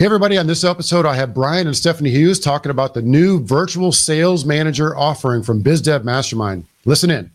Hey, everybody, on this episode, I have Brian and Stephanie Hughes talking about the new virtual sales manager offering from BizDev Mastermind. Listen in.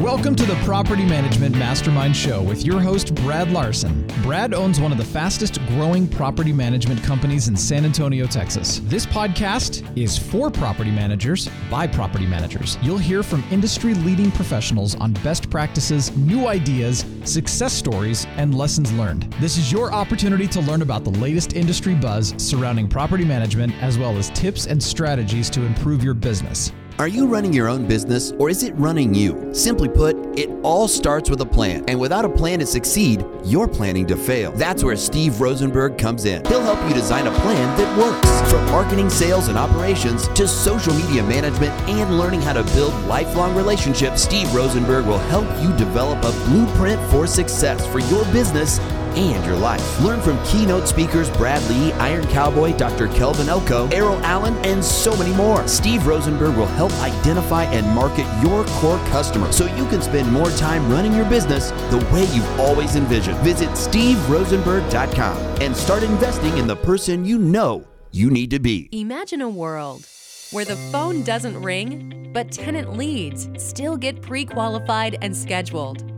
Welcome to the Property Management Mastermind Show with your host, Brad Larsen. Brad owns one of the fastest growing property management companies in San Antonio, Texas. This podcast is for property managers by property managers. You'll hear from industry leading professionals on best practices, new ideas, success stories, and lessons learned. This is your opportunity to learn about the latest industry buzz surrounding property management, as well as tips and strategies to improve your business. Are you running your own business or is it running you? Simply put, it all starts with a plan. And without a plan to succeed, you're planning to fail. That's where Steve Rosenberg comes in. He'll help you design a plan that works. From marketing, sales, and operations to social media management and learning how to build lifelong relationships, Steve Rosenberg will help you develop a blueprint for success for your business and your life. Learn from keynote speakers Brad Lea, Iron Cowboy, Dr. Kevin Elko, Errol Allen, and so many more. Steve Rosenberg will help identify and market your core customer so you can spend more time running your business the way you've always envisioned. Visit steverosenberg.com and start investing in the person you know you need to be. Imagine a world where the phone doesn't ring, but tenant leads still get pre qualified and scheduled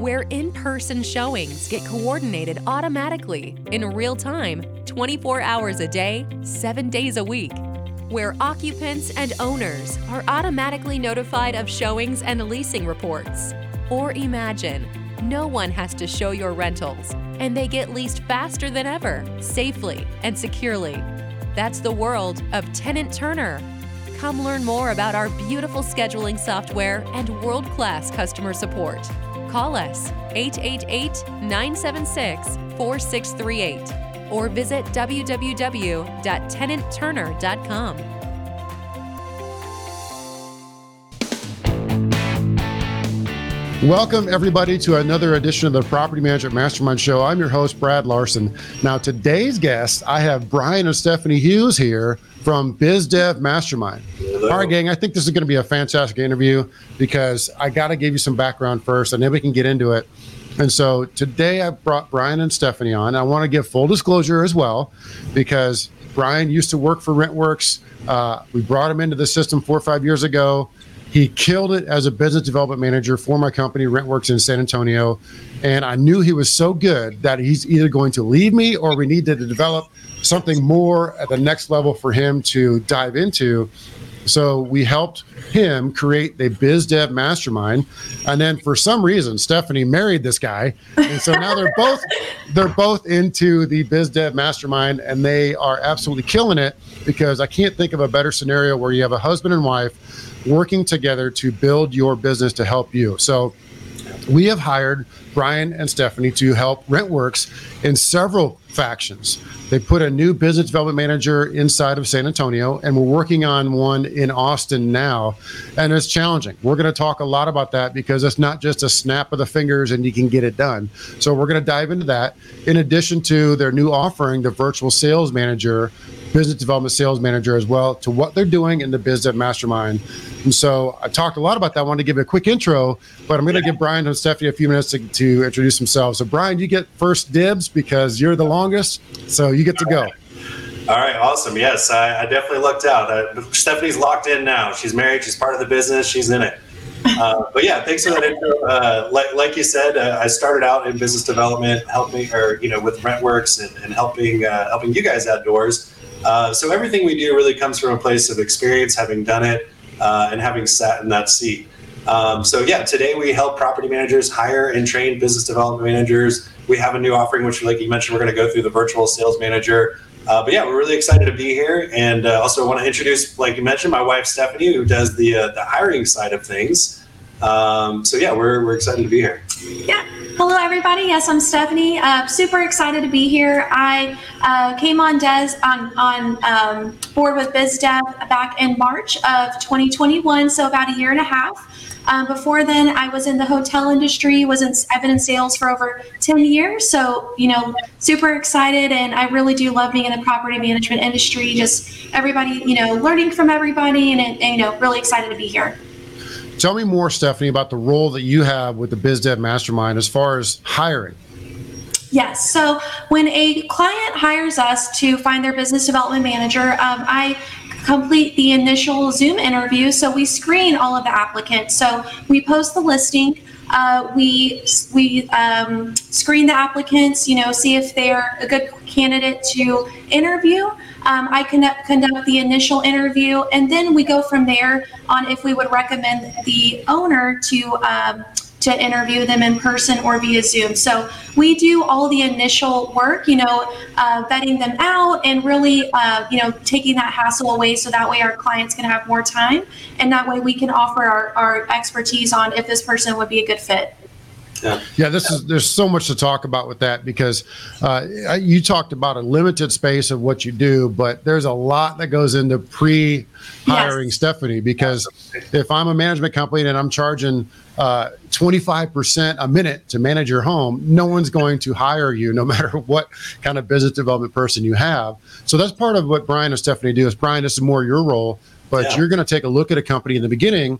where in person showings get coordinated automatically in real time, 24 hours a day, 7 days a week. Where occupants and owners are automatically notified of showings and leasing reports. Or imagine no one has to show your rentals and they get leased faster than ever, safely and securely. That's the world of Tenant Turner. Come learn more about our beautiful scheduling software and world class customer support. Call us 888 976 4638 or visit www.tenantturner.com. Welcome, everybody, to another edition of the Property Management Mastermind Show. I'm your host, Brad Larsen. Now, today's guest, I have Brian and Stephanie Hughes here from BizDev Mastermind. Hello. All right, gang, I think this is going to be a fantastic interview because I got to give you some background first and then we can get into it. And so today I brought Brian and Stephanie on. I want to give full disclosure as well because Brian used to work for RentWerx. Uh, we brought him into the system four or five years ago. He killed it as a business development manager for my company, RentWerx in San Antonio. And I knew he was so good that he's either going to leave me or we needed to develop something more at the next level for him to dive into. So we helped him create the biz dev mastermind. And then for some reason, Stephanie married this guy. And so now they're both they're both into the biz dev mastermind and they are absolutely killing it because I can't think of a better scenario where you have a husband and wife working together to build your business to help you. So we have hired Brian and Stephanie to help RentWerx in several factions. They put a new business development manager inside of San Antonio, and we're working on one in Austin now. And it's challenging. We're going to talk a lot about that because it's not just a snap of the fingers and you can get it done. So we're going to dive into that. In addition to their new offering, the virtual sales manager, business development sales manager as well, to what they're doing in the business mastermind. And so I talked a lot about that. I wanted to give a quick intro, but I'm going to give Brian and Stephanie a few minutes to, to introduce themselves. So, Brian, you get first dibs because you're the longest. So you get to go. All right, awesome. Yes, I, I definitely lucked out. Uh, Stephanie's locked in now. She's married. She's part of the business. She's in it. Uh, but yeah, thanks for that intro. Uh, like, like you said, uh, I started out in business development, helping, or you know, with RentWerx and, and helping uh, helping you guys outdoors. Uh, so everything we do really comes from a place of experience, having done it, and having sat in that seat. Um, so yeah, today we help property managers hire and train business development managers. We have a new offering, which, like you mentioned, we're going to go through the virtual sales manager. Uh, but yeah, we're really excited to be here, and uh, also want to introduce, like you mentioned, my wife Stephanie, who does the uh, the hiring side of things. Um, so yeah, we're we're excited to be here. Yeah. Hello, everybody. Yes, I'm Stephanie. Uh, super excited to be here. I uh, came on Des on on um, board with BizDev back in March of 2021, so about a year and a half. Um, before then, I was in the hotel industry, was in, I've been in sales for over 10 years. So, you know, super excited. And I really do love being in the property management industry. Just everybody, you know, learning from everybody and, and you know, really excited to be here. Tell me more, Stephanie, about the role that you have with the BizDev Mastermind as far as hiring. Yes. So when a client hires us to find their business development manager, um, I complete the initial Zoom interview. So we screen all of the applicants. So we post the listing. Uh, we we um, screen the applicants. You know, see if they're a good candidate to interview. Um, I conduct, conduct the initial interview, and then we go from there on if we would recommend the owner to um, to interview them in person or via Zoom. So we do all the initial work, you know, uh, vetting them out and really, uh, you know, taking that hassle away so that way our clients can have more time and that way we can offer our, our expertise on if this person would be a good fit. Yeah. yeah, this is there's so much to talk about with that because uh, you talked about a limited space of what you do, but there's a lot that goes into pre-hiring yes. Stephanie. Because if I'm a management company and I'm charging uh, 25% a minute to manage your home, no one's going to hire you no matter what kind of business development person you have. So that's part of what Brian and Stephanie do. Is Brian, this is more your role, but yeah. you're going to take a look at a company in the beginning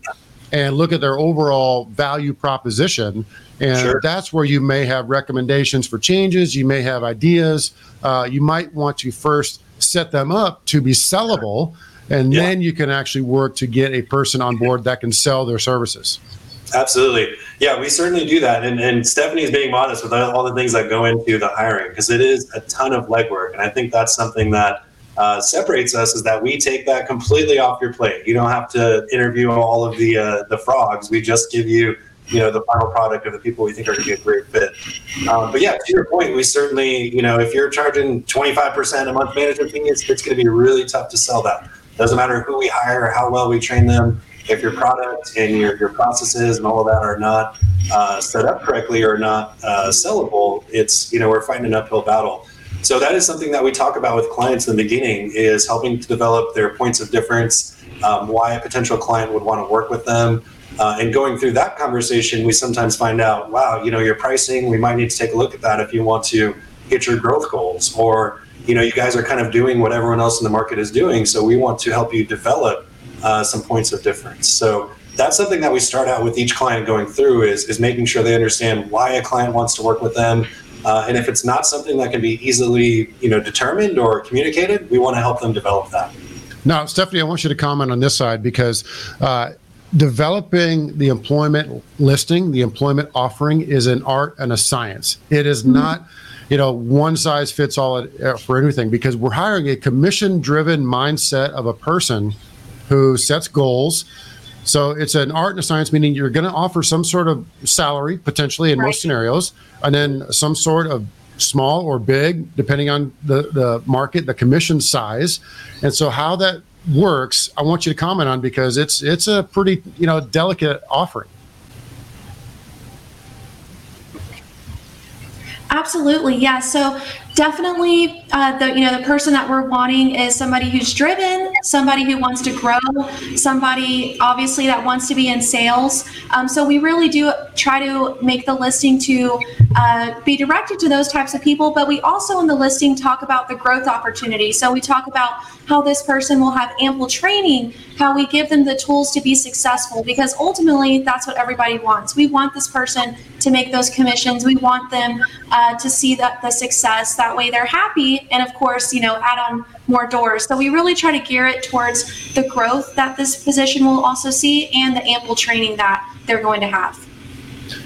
and look at their overall value proposition. And sure. that's where you may have recommendations for changes. You may have ideas. Uh, you might want to first set them up to be sellable, and yeah. then you can actually work to get a person on board that can sell their services. Absolutely. Yeah, we certainly do that. And, and Stephanie's being modest with all the things that go into the hiring because it is a ton of legwork. And I think that's something that uh, separates us is that we take that completely off your plate. You don't have to interview all of the uh, the frogs. We just give you you know the final product of the people we think are going to be a great fit. Um, but yeah, to your point, we certainly you know if you're charging 25% a month management fee, it's, it's going to be really tough to sell that. Doesn't matter who we hire how well we train them if your product and your, your processes and all of that are not uh, set up correctly or not uh, sellable, it's you know we're fighting an uphill battle. So that is something that we talk about with clients in the beginning is helping to develop their points of difference, um, why a potential client would want to work with them. Uh, and going through that conversation, we sometimes find out, wow, you know, your pricing, we might need to take a look at that if you want to hit your growth goals. Or, you know, you guys are kind of doing what everyone else in the market is doing. So we want to help you develop uh, some points of difference. So that's something that we start out with each client going through is, is making sure they understand why a client wants to work with them. Uh, and if it's not something that can be easily, you know, determined or communicated, we want to help them develop that. Now, Stephanie, I want you to comment on this side because uh, developing the employment listing, the employment offering is an art and a science. It is mm-hmm. not, you know, one size fits all uh, for anything because we're hiring a commission driven mindset of a person who sets goals. So it's an art and a science, meaning you're going to offer some sort of salary potentially in right. most scenarios, and then some sort of small or big, depending on the, the market, the commission size. And so how that works, I want you to comment on because it's it's a pretty you know delicate offering. Absolutely, yeah. So definitely uh, the you know the person that we're wanting is somebody who's driven somebody who wants to grow somebody obviously that wants to be in sales. Um, so we really do try to make the listing to uh, be directed to those types of people but we also in the listing talk about the growth opportunity. So we talk about how this person will have ample training how we give them the tools to be successful because ultimately that's what everybody wants. We want this person to make those commissions. We want them uh, to see that the success that way they're happy and of course you know add on more doors so we really try to gear it towards the growth that this position will also see and the ample training that they're going to have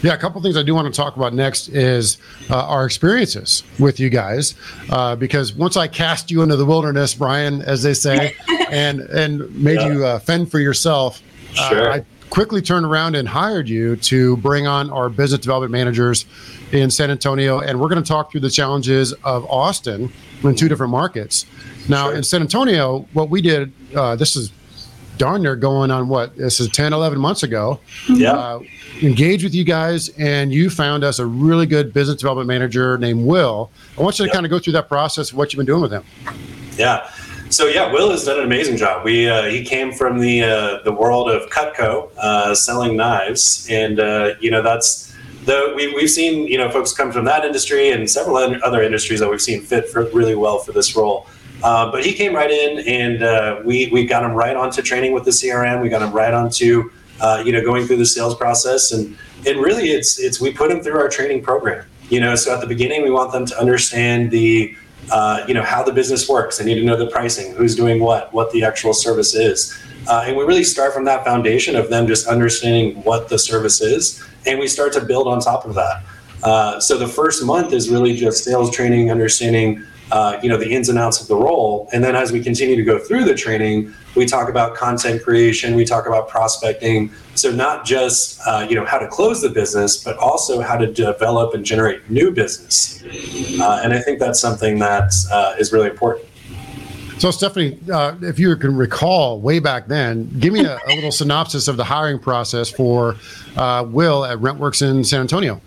yeah, a couple things I do want to talk about next is uh, our experiences with you guys, uh, because once I cast you into the wilderness, Brian, as they say, and and made yeah. you uh, fend for yourself, uh, sure. I quickly turned around and hired you to bring on our business development managers in San Antonio, and we're going to talk through the challenges of Austin in two different markets. Now, sure. in San Antonio, what we did, uh, this is darn near going on what this is 10 11 months ago yeah uh, engaged with you guys and you found us a really good business development manager named will i want you to yep. kind of go through that process of what you've been doing with him yeah so yeah, Will has done an amazing job. We uh, he came from the uh, the world of Cutco, uh, selling knives, and uh, you know that's the we, we've seen you know folks come from that industry and several other industries that we've seen fit for really well for this role. Uh, but he came right in, and uh, we we got him right onto training with the CRM. We got him right onto you know going through the sales process, and and really it's it's we put him through our training program, You know, so at the beginning, we want them to understand the uh, you know how the business works. They need to know the pricing, who's doing what, what the actual service is, uh, and we really start from that foundation of them just understanding what the service is, and we start to build on top of that. Uh, so the first month is really just sales training, understanding uh, you know the ins and outs of the role, and then as we continue to go through the training, we talk about content creation, we talk about prospecting. So not just uh, you know how to close the business, but also how to develop and generate new business. Uh, and I think that's something that uh, is really important. So, Stephanie, uh, if you can recall way back then, give me a, a little synopsis of the hiring process for uh, Will at RentWerx in San Antonio.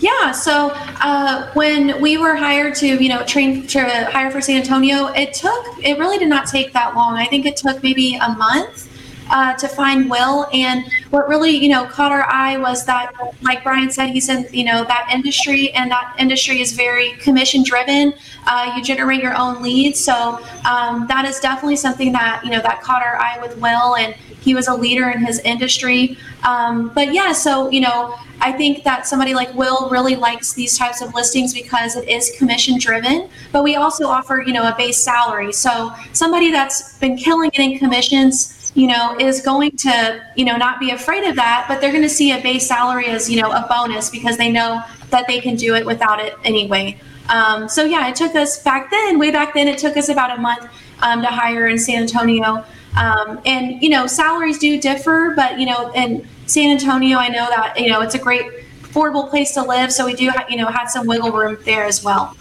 Yeah. So uh, when we were hired to, you know, train to hire for San Antonio, it took, it really did not take that long. I think it took maybe a month. Uh, to find Will. And what really, you know, caught our eye was that, like Brian said, he said, you know, that industry and that industry is very commission driven. Uh, you generate your own leads. So um, that is definitely something that, you know, that caught our eye with Will. And he was a leader in his industry. Um, but yeah, so, you know, I think that somebody like Will really likes these types of listings because it is commission driven, but we also offer, you know, a base salary. So somebody that's been killing it in commissions, you know, is going to, you know, not be afraid of that, but they're going to see a base salary as, you know, a bonus because they know that they can do it without it anyway. Um, so yeah, it took us back then, way back then, it took us about a month um, to hire in San Antonio. Um, and you know, salaries do differ, but you know, in San Antonio, I know that you know it's a great affordable place to live, so we do ha- you know had some wiggle room there as well.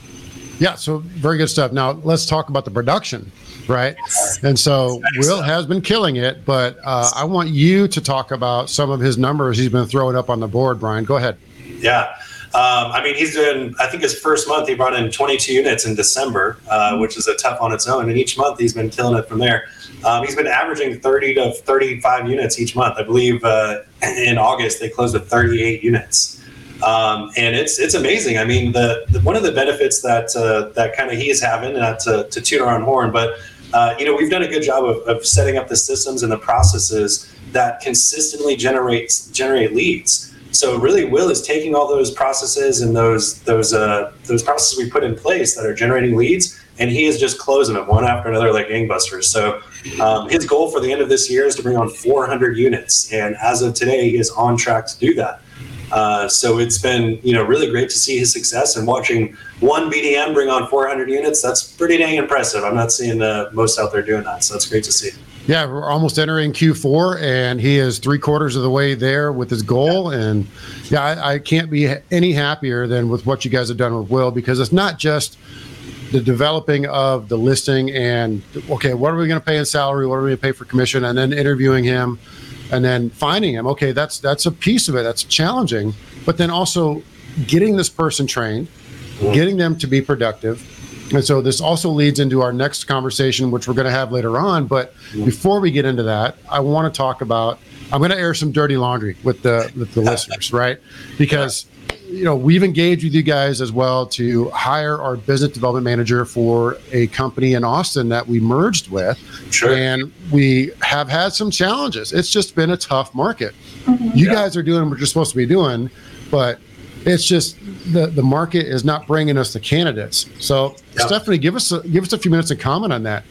Yeah, so very good stuff. Now let's talk about the production, right? And so Will has been killing it, but uh, I want you to talk about some of his numbers he's been throwing up on the board. Brian, go ahead. Yeah. Um, I mean, he's doing, I think his first month, he brought in 22 units in December, uh, which is a tough on its own. And each month, he's been killing it from there. Um, he's been averaging 30 to 35 units each month. I believe uh, in August they closed with 38 units, um, and it's it's amazing. I mean, the, the one of the benefits that uh, that kind of he is having, not to, to tune our own horn, but uh, you know we've done a good job of, of setting up the systems and the processes that consistently generates generate leads. So really, Will is taking all those processes and those those uh, those processes we put in place that are generating leads, and he is just closing them one after another like gangbusters. So um, his goal for the end of this year is to bring on 400 units, and as of today, he is on track to do that. Uh, so it's been you know really great to see his success and watching one BDM bring on 400 units. That's pretty dang impressive. I'm not seeing the most out there doing that, so that's great to see. Yeah, we're almost entering Q4, and he is three quarters of the way there with his goal. And yeah, I, I can't be any happier than with what you guys have done with Will because it's not just the developing of the listing and okay, what are we going to pay in salary? What are we going to pay for commission? And then interviewing him, and then finding him. Okay, that's that's a piece of it. That's challenging, but then also getting this person trained, getting them to be productive. And so this also leads into our next conversation, which we're going to have later on. But before we get into that, I want to talk about. I'm going to air some dirty laundry with the with the listeners, right? Because you know, we've engaged with you guys as well to hire our business development manager for a company in Austin that we merged with. Sure. And we have had some challenges. It's just been a tough market. Mm-hmm. You guys are doing what you're supposed to be doing, but it's just the the market is not bringing us the candidates. So, Yeah. Stephanie, give us a, give us a few minutes to comment on that.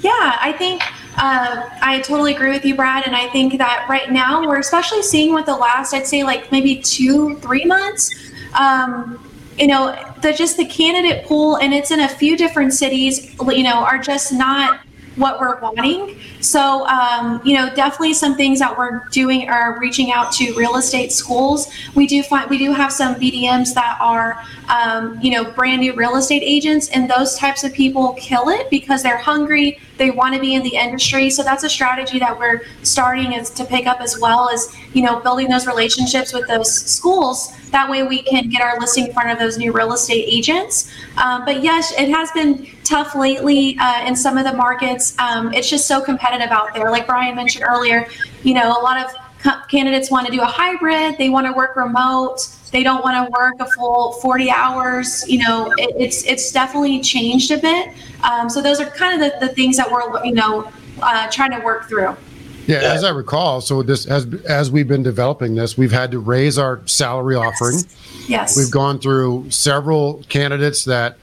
Yeah, I think uh, I totally agree with you, Brad. And I think that right now we're especially seeing with the last, I'd say like maybe two, three months. Um, you know, the just the candidate pool, and it's in a few different cities. You know, are just not what we're wanting. So, um, you know, definitely some things that we're doing are reaching out to real estate schools. We do find we do have some BDMs that are, um, you know, brand new real estate agents, and those types of people kill it because they're hungry. They want to be in the industry. So that's a strategy that we're starting is to pick up as well as you know building those relationships with those schools. That way we can get our listing in front of those new real estate agents. Um, but yes, it has been tough lately uh, in some of the markets. Um, it's just so competitive out there. Like Brian mentioned earlier, you know, a lot of candidates want to do a hybrid. They want to work remote. They don't want to work a full 40 hours. You know, it, it's it's definitely changed a bit. Um, so those are kind of the, the things that we're you know uh, trying to work through. Yeah, yeah, as I recall, so this as as we've been developing this, we've had to raise our salary yes. offering. Yes. We've gone through several candidates that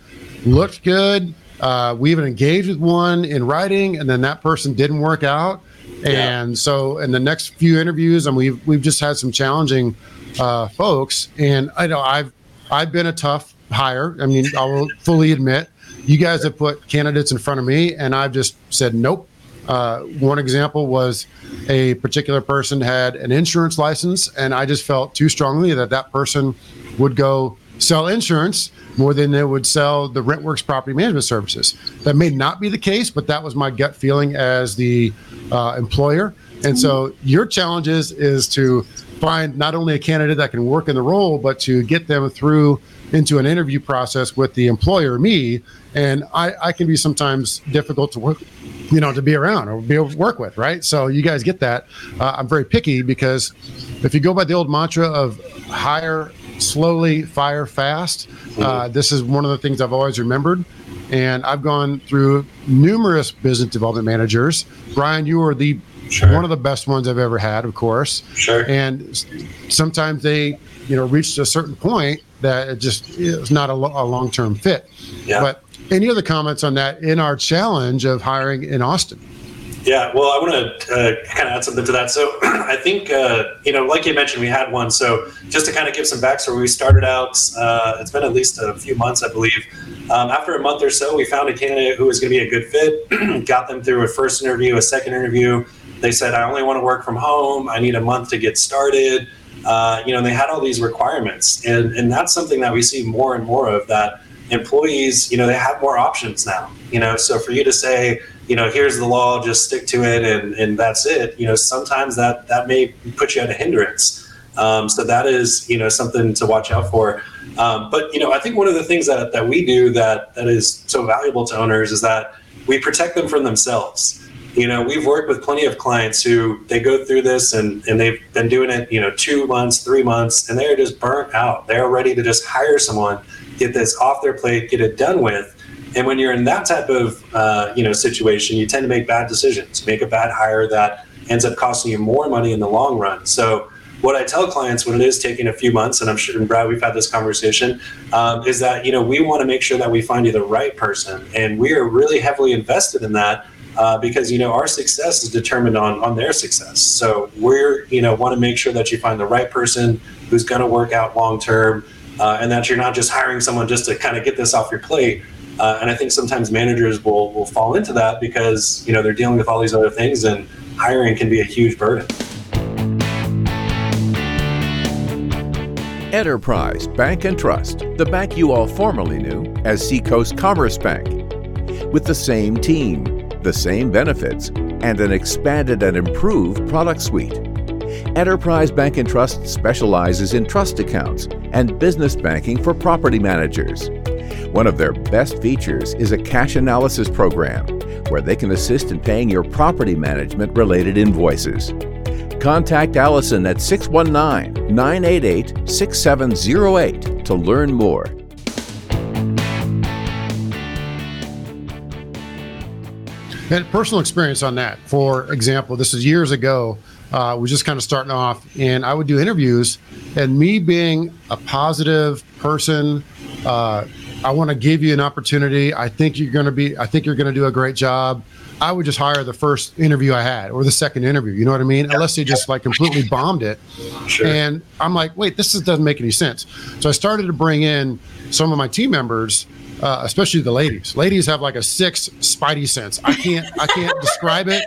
looked good. Uh, we even engaged with one in writing, and then that person didn't work out. And yeah. so, in the next few interviews, and we've we've just had some challenging uh, folks. And I know I've I've been a tough hire. I mean, I will fully admit, you guys have put candidates in front of me, and I've just said nope. Uh, one example was a particular person had an insurance license, and I just felt too strongly that that person would go sell insurance more than they would sell the RentWerx property management services. That may not be the case, but that was my gut feeling as the uh, employer. And so your challenge is, is to find not only a candidate that can work in the role, but to get them through into an interview process with the employer, me. And I, I can be sometimes difficult to work you know, to be around or be able to work with, right? So you guys get that. Uh, I'm very picky because if you go by the old mantra of hire slowly, fire fast, uh, this is one of the things I've always remembered. And I've gone through numerous business development managers. Brian, you are the sure. one of the best ones I've ever had, of course. Sure. And sometimes they, you know, reached a certain point that it just is not a, a long term fit. Yeah. But any other comments on that in our challenge of hiring in Austin? Yeah, well, I want to uh, kind of add something to that. So, I think, uh, you know, like you mentioned, we had one. So, just to kind of give some backstory, we started out, uh, it's been at least a few months, I believe. Um, after a month or so, we found a candidate who was going to be a good fit, got them through a first interview, a second interview. They said, I only want to work from home. I need a month to get started. Uh, you know, they had all these requirements. And, and that's something that we see more and more of that employees, you know, they have more options now. You know, so for you to say, you know, here's the law, just stick to it, and and that's it. You know, sometimes that that may put you at a hindrance. Um, so that is, you know, something to watch out for. Um, but you know, I think one of the things that that we do that that is so valuable to owners is that we protect them from themselves. You know, we've worked with plenty of clients who they go through this and, and they've been doing it, you know, two months, three months, and they're just burnt out. They're ready to just hire someone get this off their plate, get it done with. And when you're in that type of uh, you know situation, you tend to make bad decisions, make a bad hire that ends up costing you more money in the long run. So what I tell clients when it is taking a few months, and I'm sure, and Brad, we've had this conversation, um, is that you know we want to make sure that we find you the right person, and we are really heavily invested in that uh, because you know our success is determined on on their success. So we're you know want to make sure that you find the right person who's going to work out long term uh, and that you're not just hiring someone just to kind of get this off your plate. Uh, and I think sometimes managers will will fall into that because you know they're dealing with all these other things, and hiring can be a huge burden. Enterprise Bank and Trust, the bank you all formerly knew as Seacoast Commerce Bank, with the same team, the same benefits, and an expanded and improved product suite. Enterprise Bank and Trust specializes in trust accounts and business banking for property managers. One of their best features is a cash analysis program where they can assist in paying your property management related invoices. Contact Allison at 619 988 6708 to learn more. And personal experience on that. For example, this is years ago uh, was just kind of starting off, and I would do interviews. And me being a positive person, uh, I want to give you an opportunity. I think you're going to be. I think you're going to do a great job. I would just hire the first interview I had or the second interview. You know what I mean? Unless they just like completely bombed it. Sure. And I'm like, wait, this is, doesn't make any sense. So I started to bring in some of my team members uh, especially the ladies. Ladies have like a six spidey sense. I can't I can't describe it,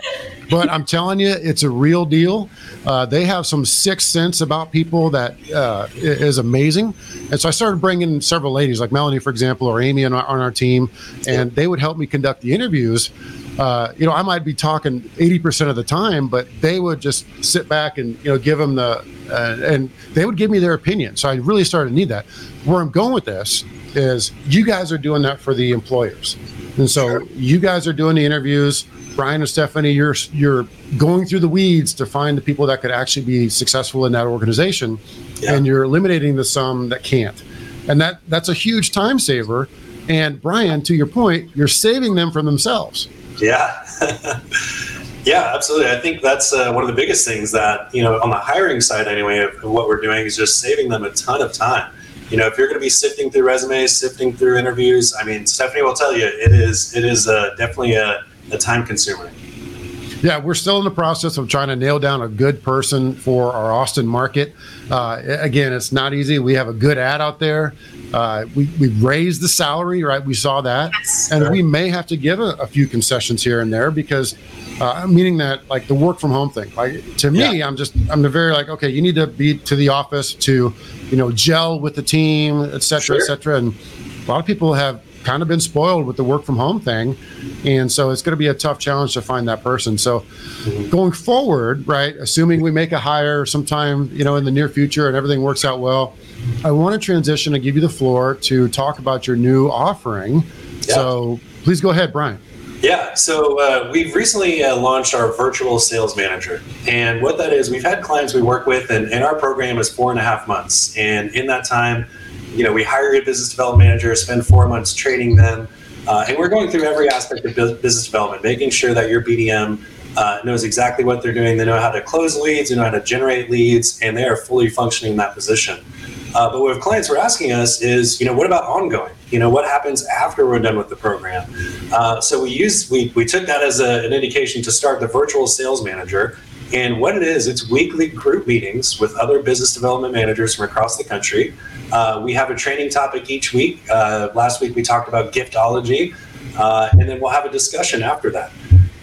but I'm telling you, it's a real deal. Uh, they have some sixth sense about people that uh, is amazing. And so I started bringing several ladies, like Melanie, for example, or Amy on our, on our team, and they would help me conduct the interviews. Uh, you know, I might be talking 80% of the time, but they would just sit back and, you know, give them the, uh, and they would give me their opinion. So I really started to need that. Where I'm going with this is you guys are doing that for the employers. And so you guys are doing the interviews. Brian and Stephanie, you're you're going through the weeds to find the people that could actually be successful in that organization, yeah. and you're eliminating the some that can't, and that that's a huge time saver. And Brian, to your point, you're saving them from themselves. Yeah. Yeah, absolutely. I think that's uh, one of the biggest things that, you know, on the hiring side anyway, of what we're doing is just saving them a ton of time. You know, if you're going to be sifting through resumes, sifting through interviews, I mean, Stephanie will tell you it is it is uh, definitely a, a time consumer. Yeah, we're still in the process of trying to nail down a good person for our Austin market. Uh, again, it's not easy. We have a good ad out there. Uh, we we raised the salary, right? We saw that, Yes. and we may have to give a, a few concessions here and there because, uh, meaning that like the work from home thing. Like to me, I'm just I'm the very like okay, you need to be to the office to, you know, gel with the team, et cetera, et Sure. cetera. And a lot of people have kind of been spoiled with the work from home thing. And so it's going to be a tough challenge to find that person. So going forward, right, assuming we make a hire sometime, you know, in the near future and everything works out well, I want to transition and give you the floor to talk about your new offering. Yeah. So please go ahead, Brian. Yeah, so uh, we've recently uh, launched our virtual sales manager. And what that is, we've had clients we work with, and, and our program is four and a half months. And in that time, you know, we hire a business development manager, spend four months training them, uh, and we're going through every aspect of business development, making sure that your BDM uh, knows exactly what they're doing. They know how to close leads, they know how to generate leads, and they are fully functioning in that position. Uh, but what clients were asking us is, you know, what about ongoing? You know, what happens after we're done with the program? Uh, so we use we, we took that as a, an indication to start the virtual sales manager. And what it is, it's weekly group meetings with other business development managers from across the country. Uh, we have a training topic each week. Uh, last week we talked about giftology, uh, and then we'll have a discussion after that.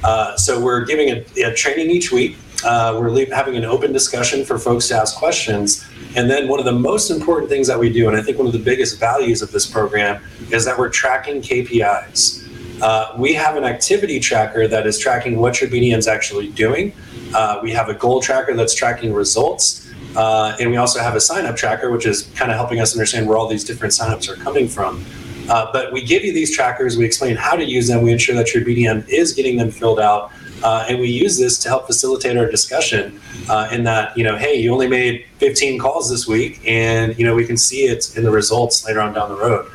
Uh, so we're giving a, a training each week. Uh, we're leave, having an open discussion for folks to ask questions. And then one of the most important things that we do, and I think one of the biggest values of this program, is that we're tracking KPIs. Uh, we have an activity tracker that is tracking what your BDM is actually doing. Uh, we have a goal tracker that's tracking results. Uh, and we also have a sign up tracker, which is kind of helping us understand where all these different signups are coming from. Uh, but we give you these trackers, we explain how to use them, we ensure that your BDM is getting them filled out. Uh, and we use this to help facilitate our discussion uh, in that, you know, hey, you only made 15 calls this week, and, you know, we can see it in the results later on down the road.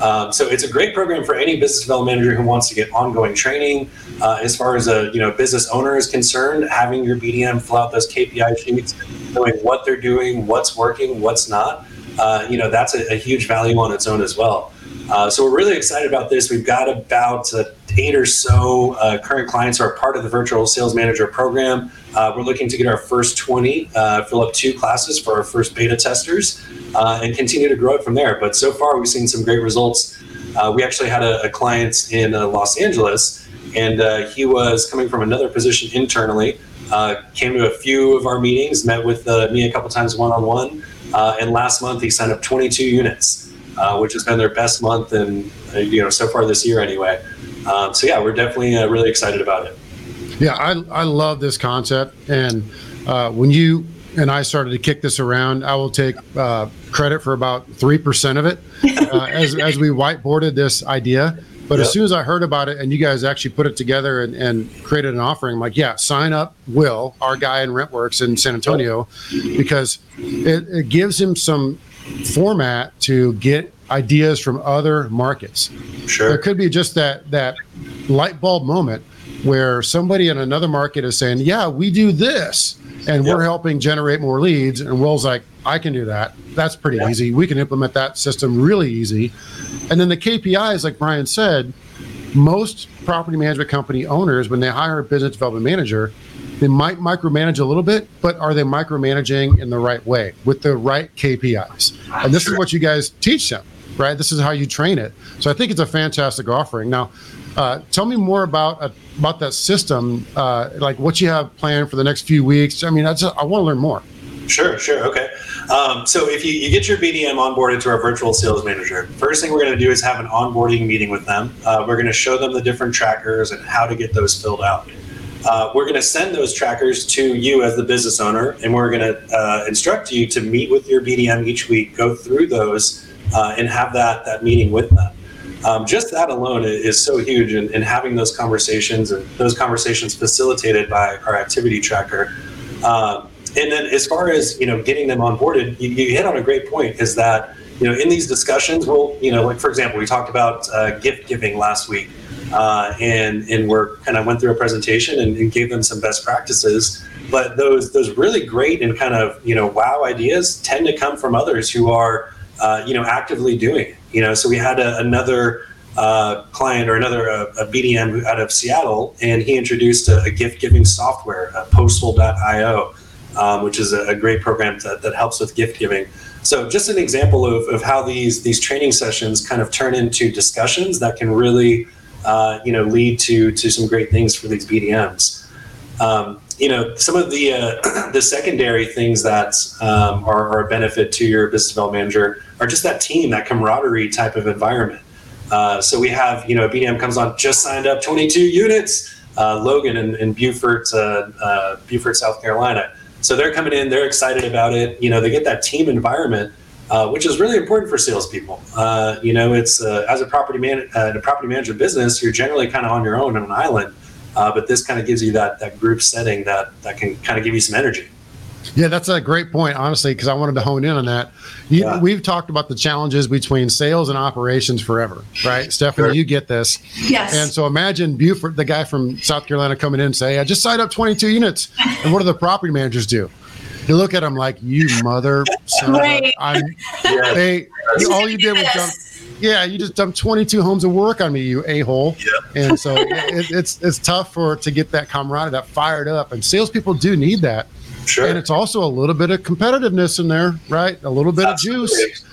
Um, so it's a great program for any business development manager who wants to get ongoing training. Uh, as far as a you know business owner is concerned, having your BDM fill out those KPI sheets, knowing what they're doing, what's working, what's not, uh, you know that's a, a huge value on its own as well. Uh, so we're really excited about this. We've got about uh, eight or so uh, current clients who are part of the virtual sales manager program. Uh, we're looking to get our first 20, uh, fill up two classes for our first beta testers, and continue to grow it from there. But so far, we've seen some great results. We actually had a, a client in Los Angeles, and uh, he was coming from another position internally. Uh, came to a few of our meetings, met with uh, me a couple times one on one, and last month he signed up 22 units uh, which has been their best month and uh, you know so far this year anyway. Um, so yeah, we're definitely really excited about it. Yeah, I, I love this concept. And when you and I started to kick this around, I will take uh, credit for about 3% of it uh, as, as we whiteboarded this idea. But as soon as I heard about it and you guys actually put it together and, and created an offering, I'm like, yeah, sign up Will, our guy in RentWerx in San Antonio, because it, it gives him some format to get ideas from other markets Sure. there could be just that that light bulb moment where somebody in another market is saying, "Yeah, we do this, and we're helping generate more leads." And Will's like, "I can do that. That's pretty Yeah. easy. We can implement that system really easy." And then the KPIs, like Brian said, most property management company owners, when they hire a business development manager, they might micromanage a little bit, but are they micromanaging in the right way with the right KPIs? And this is what you guys teach them, right? This is how you train it. So I think it's a fantastic offering. Now, uh, tell me more about uh, about that system, uh, like what you have planned for the next few weeks. I mean, I, just, I want to learn more. Sure, sure. Okay. Um, so if you, you get your BDM onboarded to our virtual sales manager, first thing we're going to do is have an onboarding meeting with them. Uh, we're going to show them the different trackers and how to get those filled out. Uh, we're going to send those trackers to you as the business owner, and we're going to uh, instruct you to meet with your BDM each week, go through those, uh, and have that that meeting with them. Um, just that alone is so huge, and, and having those conversations and those conversations facilitated by our activity tracker. Um, and then as far as you know getting them onboarded you, you hit on a great point is that you know in these discussions we'll you know like for example we talked about uh, gift giving last week uh, and and we're kind of went through a presentation and, and, gave them some best practices. But those those really great and kind of you know wow ideas tend to come from others who are uh, you know actively doing it. You know, so we had a, another uh, client or another uh, a BDM out of Seattle, and he introduced a, a gift giving software, Postal.io, um, which is a, a, great program that, that helps with gift giving. So just an example of, of how these these training sessions kind of turn into discussions that can really uh, you know lead to to some great things for these BDMs. Um, you know some of the uh, the secondary things that um, are, are, a benefit to your business development manager are just that team, that camaraderie type of environment. Uh, so we have you know a BDM comes on just signed up 22 units. Uh, Logan in, in Beaufort, uh, uh, Beaufort, South Carolina so they're coming in, they're excited about it. You know, they get that team environment, uh, which is really important for salespeople. Uh, you know, it's uh, as a property man, uh, a property manager business, you're generally kind of on your own on an island, uh, but this kind of gives you that that group setting that that can kind of give you some energy. Yeah, that's a great point, honestly, because I wanted to hone in on that. You, yeah. We've talked about the challenges between sales and operations forever, right? Stephanie, sure. you get this. Yes. And so imagine Buford, the guy from South Carolina coming in and say, I just signed up 22 units. And what do the property managers do? They look at them like, you mother son right. I'm, yeah. hey, all you did was jump. Yeah, you just dumped 22 homes of work on me, you a hole. Yeah. And so it, it's it's tough for to get that camaraderie, that fired up, and salespeople do need that. Sure. And it's also a little bit of competitiveness in there, right? A little bit Absolutely. of juice.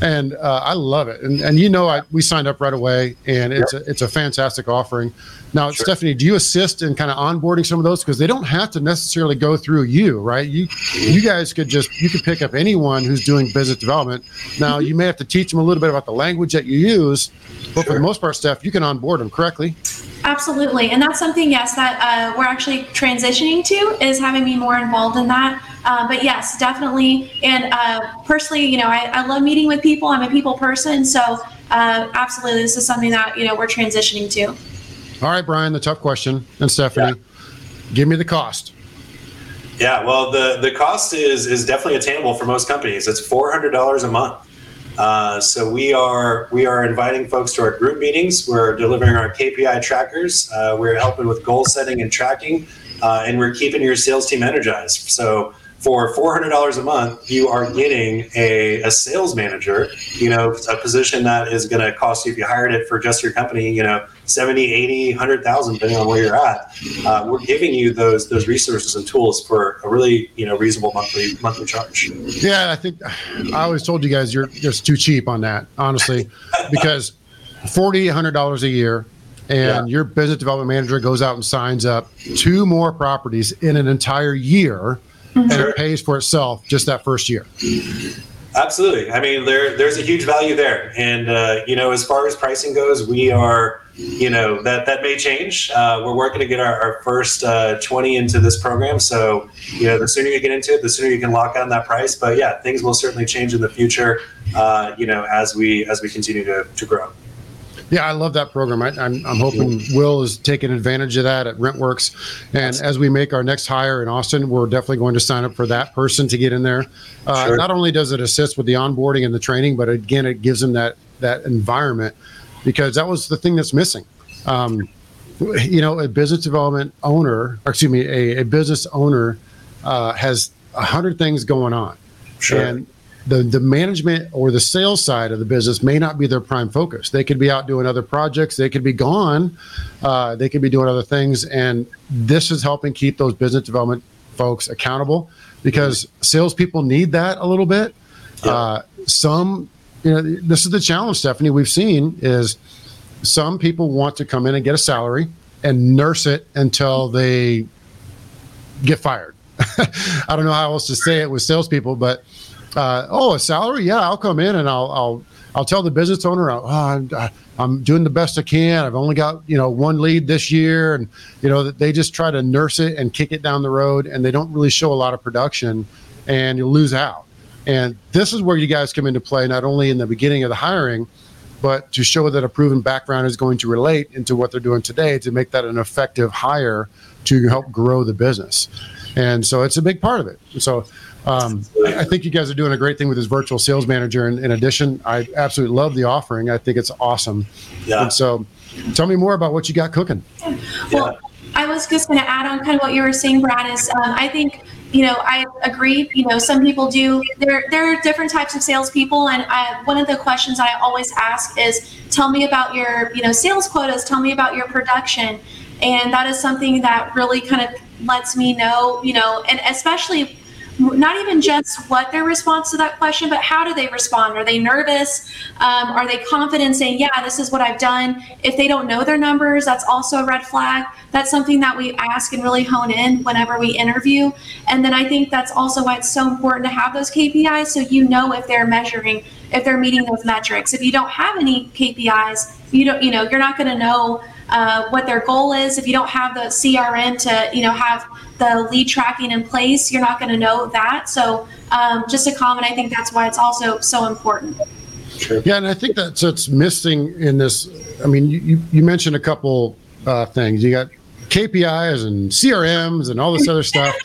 And uh, I love it. And, and you know, I, we signed up right away, and it's yep. a, it's a fantastic offering. Now, sure. Stephanie, do you assist in kind of onboarding some of those because they don't have to necessarily go through you, right? You you guys could just you could pick up anyone who's doing business development. Now, you may have to teach them a little bit about the language that you use, but sure. for the most part, Steph, you can onboard them correctly. Absolutely, and that's something yes that uh, we're actually transitioning to is having me more involved in that. Uh, but yes, definitely, and uh, personally, you know, I, I, love meeting with people. I'm a people person, so uh, absolutely, this is something that you know we're transitioning to. All right, Brian, the tough question, and Stephanie, yeah. give me the cost. Yeah, well, the the cost is is definitely attainable for most companies. It's four hundred dollars a month. Uh, so we are we are inviting folks to our group meetings. We're delivering our KPI trackers. Uh, we're helping with goal setting and tracking, uh, and we're keeping your sales team energized. So for $400 a month, you are getting a, a sales manager, you know, a position that is going to cost you, if you hired it for just your company, you know, 70, 80, 100,000, depending on where you're at. Uh, we're giving you those, those resources and tools for a really, you know, reasonable monthly, monthly charge. Yeah. I think I always told you guys you're just too cheap on that, honestly, because 40, $100 a year, and yeah. your business development manager goes out and signs up two more properties in an entire year mm-hmm. and it pays for itself just that first year. Absolutely. I mean, there there's a huge value there, and uh, you know, as far as pricing goes, we are, you know, that that may change. Uh, we're working to get our, our first uh, 20 into this program, so you know, the sooner you get into it, the sooner you can lock on that price. But yeah, things will certainly change in the future. Uh, you know, as we as we continue to to grow. Yeah, I love that program. I, am I'm, I'm hoping Will is taking advantage of that at RentWerx. And as we make our next hire in Austin, we're definitely going to sign up for that person to get in there. Uh, sure. Not only does it assist with the onboarding and the training, but again, it gives them that that environment because that was the thing that's missing. Um, you know, a business development owner, or excuse me, a, a business owner uh, has a hundred things going on. Sure. And the the management or the sales side of the business may not be their prime focus. They could be out doing other projects. They could be gone. Uh, they could be doing other things, and this is helping keep those business development folks accountable because salespeople need that a little bit. Yeah. Uh, some, you know, this is the challenge, Stephanie. We've seen is some people want to come in and get a salary and nurse it until they get fired. I don't know how else to say it with salespeople, but uh, oh, a salary? Yeah, I'll come in and I'll I'll I'll tell the business owner, oh, I'm, I'm doing the best I can. I've only got you know one lead this year, and you know they just try to nurse it and kick it down the road, and they don't really show a lot of production, and you lose out. And this is where you guys come into play, not only in the beginning of the hiring, but to show that a proven background is going to relate into what they're doing today to make that an effective hire to help grow the business. And so it's a big part of it. So Um, I, I think you guys are doing a great thing with this virtual sales manager. And in addition, I absolutely love the offering. I think it's awesome. Yeah. And so, tell me more about what you got cooking. Well, I was just going to add on kind of what you were saying, Brad. Is um, I think you know I agree. You know, some people do. There there are different types of salespeople, and I, one of the questions I always ask is, "Tell me about your you know sales quotas. Tell me about your production." And that is something that really kind of lets me know, you know, and especially not even just what their response to that question, but how do they respond? Are they nervous? Um, are they confident saying, yeah, this is what I've done? If they don't know their numbers, that's also a red flag. That's something that we ask and really hone in whenever we interview. And then I think that's also why it's so important to have those KPIs so you know if they're measuring, if they're meeting those metrics. If you don't have any KPIs, you don't, you know, you're not going to know uh, what their goal is. If you don't have the CRM to, you know, have the lead tracking in place, you're not going to know that. So, um, just a comment. I think that's why it's also so important. Sure. Yeah, and I think that's what's missing in this. I mean, you you mentioned a couple uh, things. You got KPIs and CRMs and all this other stuff.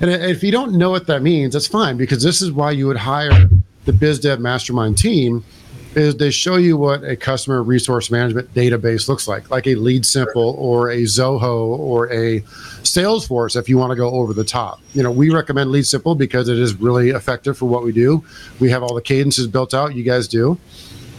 And if you don't know what that means, that's fine because this is why you would hire the BizDev Mastermind team is they show you what a customer resource management database looks like, like a LeadSimple or a Zoho or a Salesforce if you want to go over the top. You know, we recommend LeadSimple because it is really effective for what we do. We have all the cadences built out, you guys do.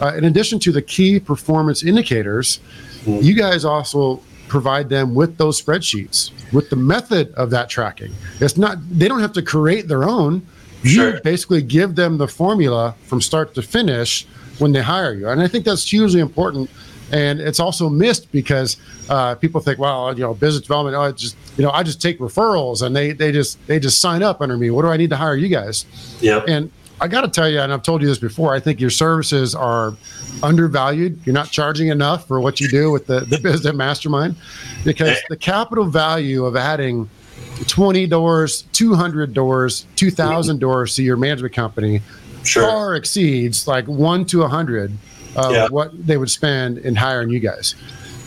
Uh, in addition to the key performance indicators, mm-hmm. you guys also provide them with those spreadsheets with the method of that tracking. It's not, they don't have to create their own. You basically give them the formula from start to finish when they hire you. And I think that's hugely important. And it's also missed because uh, people think, well, you know, business development, oh, I just, you know, I just take referrals and they, they just, they just sign up under me. What do I need to hire you guys? Yeah. And I got to tell you, and I've told you this before, I think your services are undervalued. You're not charging enough for what you do with the, the business mastermind because the capital value of adding 20 doors, 200 doors, 2,000 doors to your management company sure. far exceeds like one to a hundred of yeah. what they would spend in hiring you guys.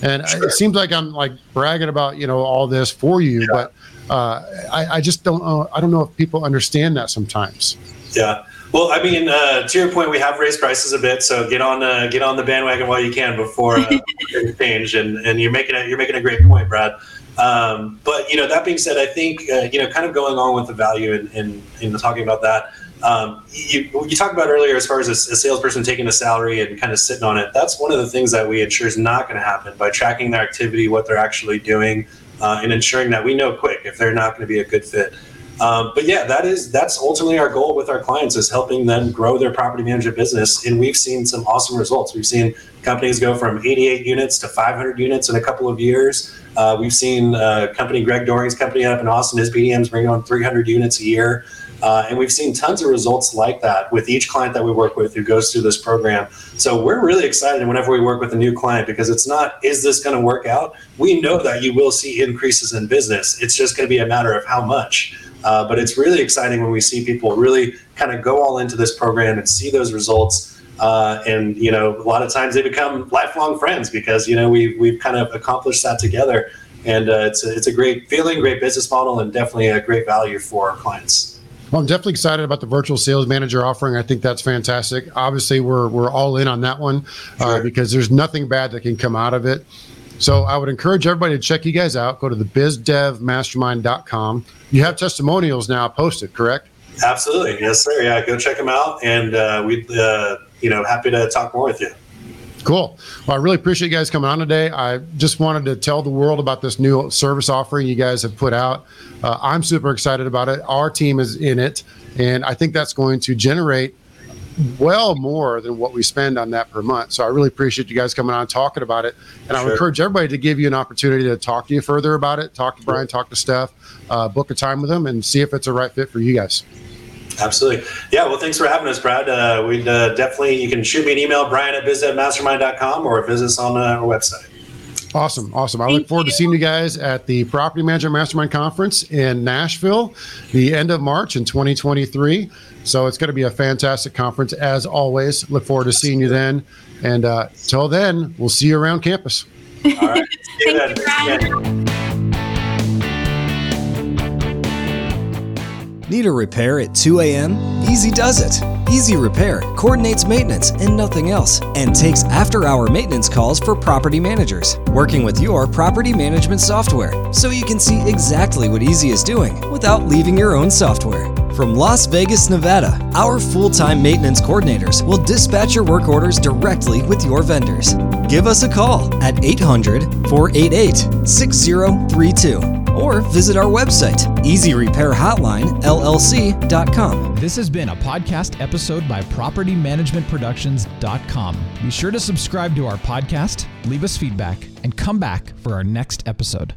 And sure. it seems like I'm like bragging about you know all this for you, yeah. but uh, I, I, just don't know. I don't know if people understand that sometimes. Yeah. Well, I mean, uh, to your point, we have raised prices a bit, so get on uh, get on the bandwagon while you can before uh, change. And and you're making a you're making a great point, Brad. Um, but you know, that being said, I think uh, you know, kind of going on with the value and in, talking about that, um, you, you talked about earlier as far as a, a, salesperson taking a salary and kind of sitting on it. That's one of the things that we ensure is not going to happen by tracking their activity, what they're actually doing, uh, and ensuring that we know quick if they're not going to be a good fit. Um, but yeah, that is that's ultimately our goal with our clients is helping them grow their property management business, and we've seen some awesome results. We've seen companies go from 88 units to 500 units in a couple of years. Uh, we've seen uh, company Greg Doring's company up in Austin, his BDMs bring on 300 units a year. Uh, and we've seen tons of results like that with each client that we work with who goes through this program. So we're really excited whenever we work with a new client because it's not, is this going to work out? We know that you will see increases in business. It's just going to be a matter of how much. Uh, but it's really exciting when we see people really kind of go all into this program and see those results. Uh, and you know, a lot of times they become lifelong friends because you know we we've kind of accomplished that together. And uh, it's a, it's a great feeling, great business model, and definitely a great value for our clients. Well, I'm definitely excited about the virtual sales manager offering. I think that's fantastic. Obviously, we're we're all in on that one uh, because there's nothing bad that can come out of it. So I would encourage everybody to check you guys out. Go to the bizdevmastermind.com. You have testimonials now posted, correct? Absolutely, yes, sir. Yeah, go check them out, and uh, we'd uh, you know happy to talk more with you. Cool. Well, I really appreciate you guys coming on today. I just wanted to tell the world about this new service offering you guys have put out. Uh, I'm super excited about it. Our team is in it, and I think that's going to generate well more than what we spend on that per month. So I really appreciate you guys coming on talking about it. And sure. I would encourage everybody to give you an opportunity to talk to you further about it. Talk to Brian, talk to Steph, uh, book a time with them, and see if it's a right fit for you guys. Absolutely. Yeah. Well, thanks for having us, Brad. Uh, we'd uh, definitely, you can shoot me an email, brian at bizdevmastermind.com or visit us on uh, our website. Awesome. Awesome. I look forward to seeing you guys at the Property Manager Mastermind Conference in Nashville, the end of March in 2023. So it's going to be a fantastic conference as always. Look forward to seeing you then. And uh, till then, we'll see you around campus. All right. See you then. Need a repair at 2 a.m.? Easy does it. Easy Repair coordinates maintenance and nothing else, and takes after hour maintenance calls for property managers, working with your property management software so you can see exactly what Easy is doing without leaving your own software. From Las Vegas, Nevada, our full time maintenance coordinators will dispatch your work orders directly with your vendors. Give us a call at 800 488 6032 or visit our website, easyrepairhotlinellc.com. This has been a podcast episode by PropertyManagementProductions.com. Be sure to subscribe to our podcast, leave us feedback, and come back for our next episode.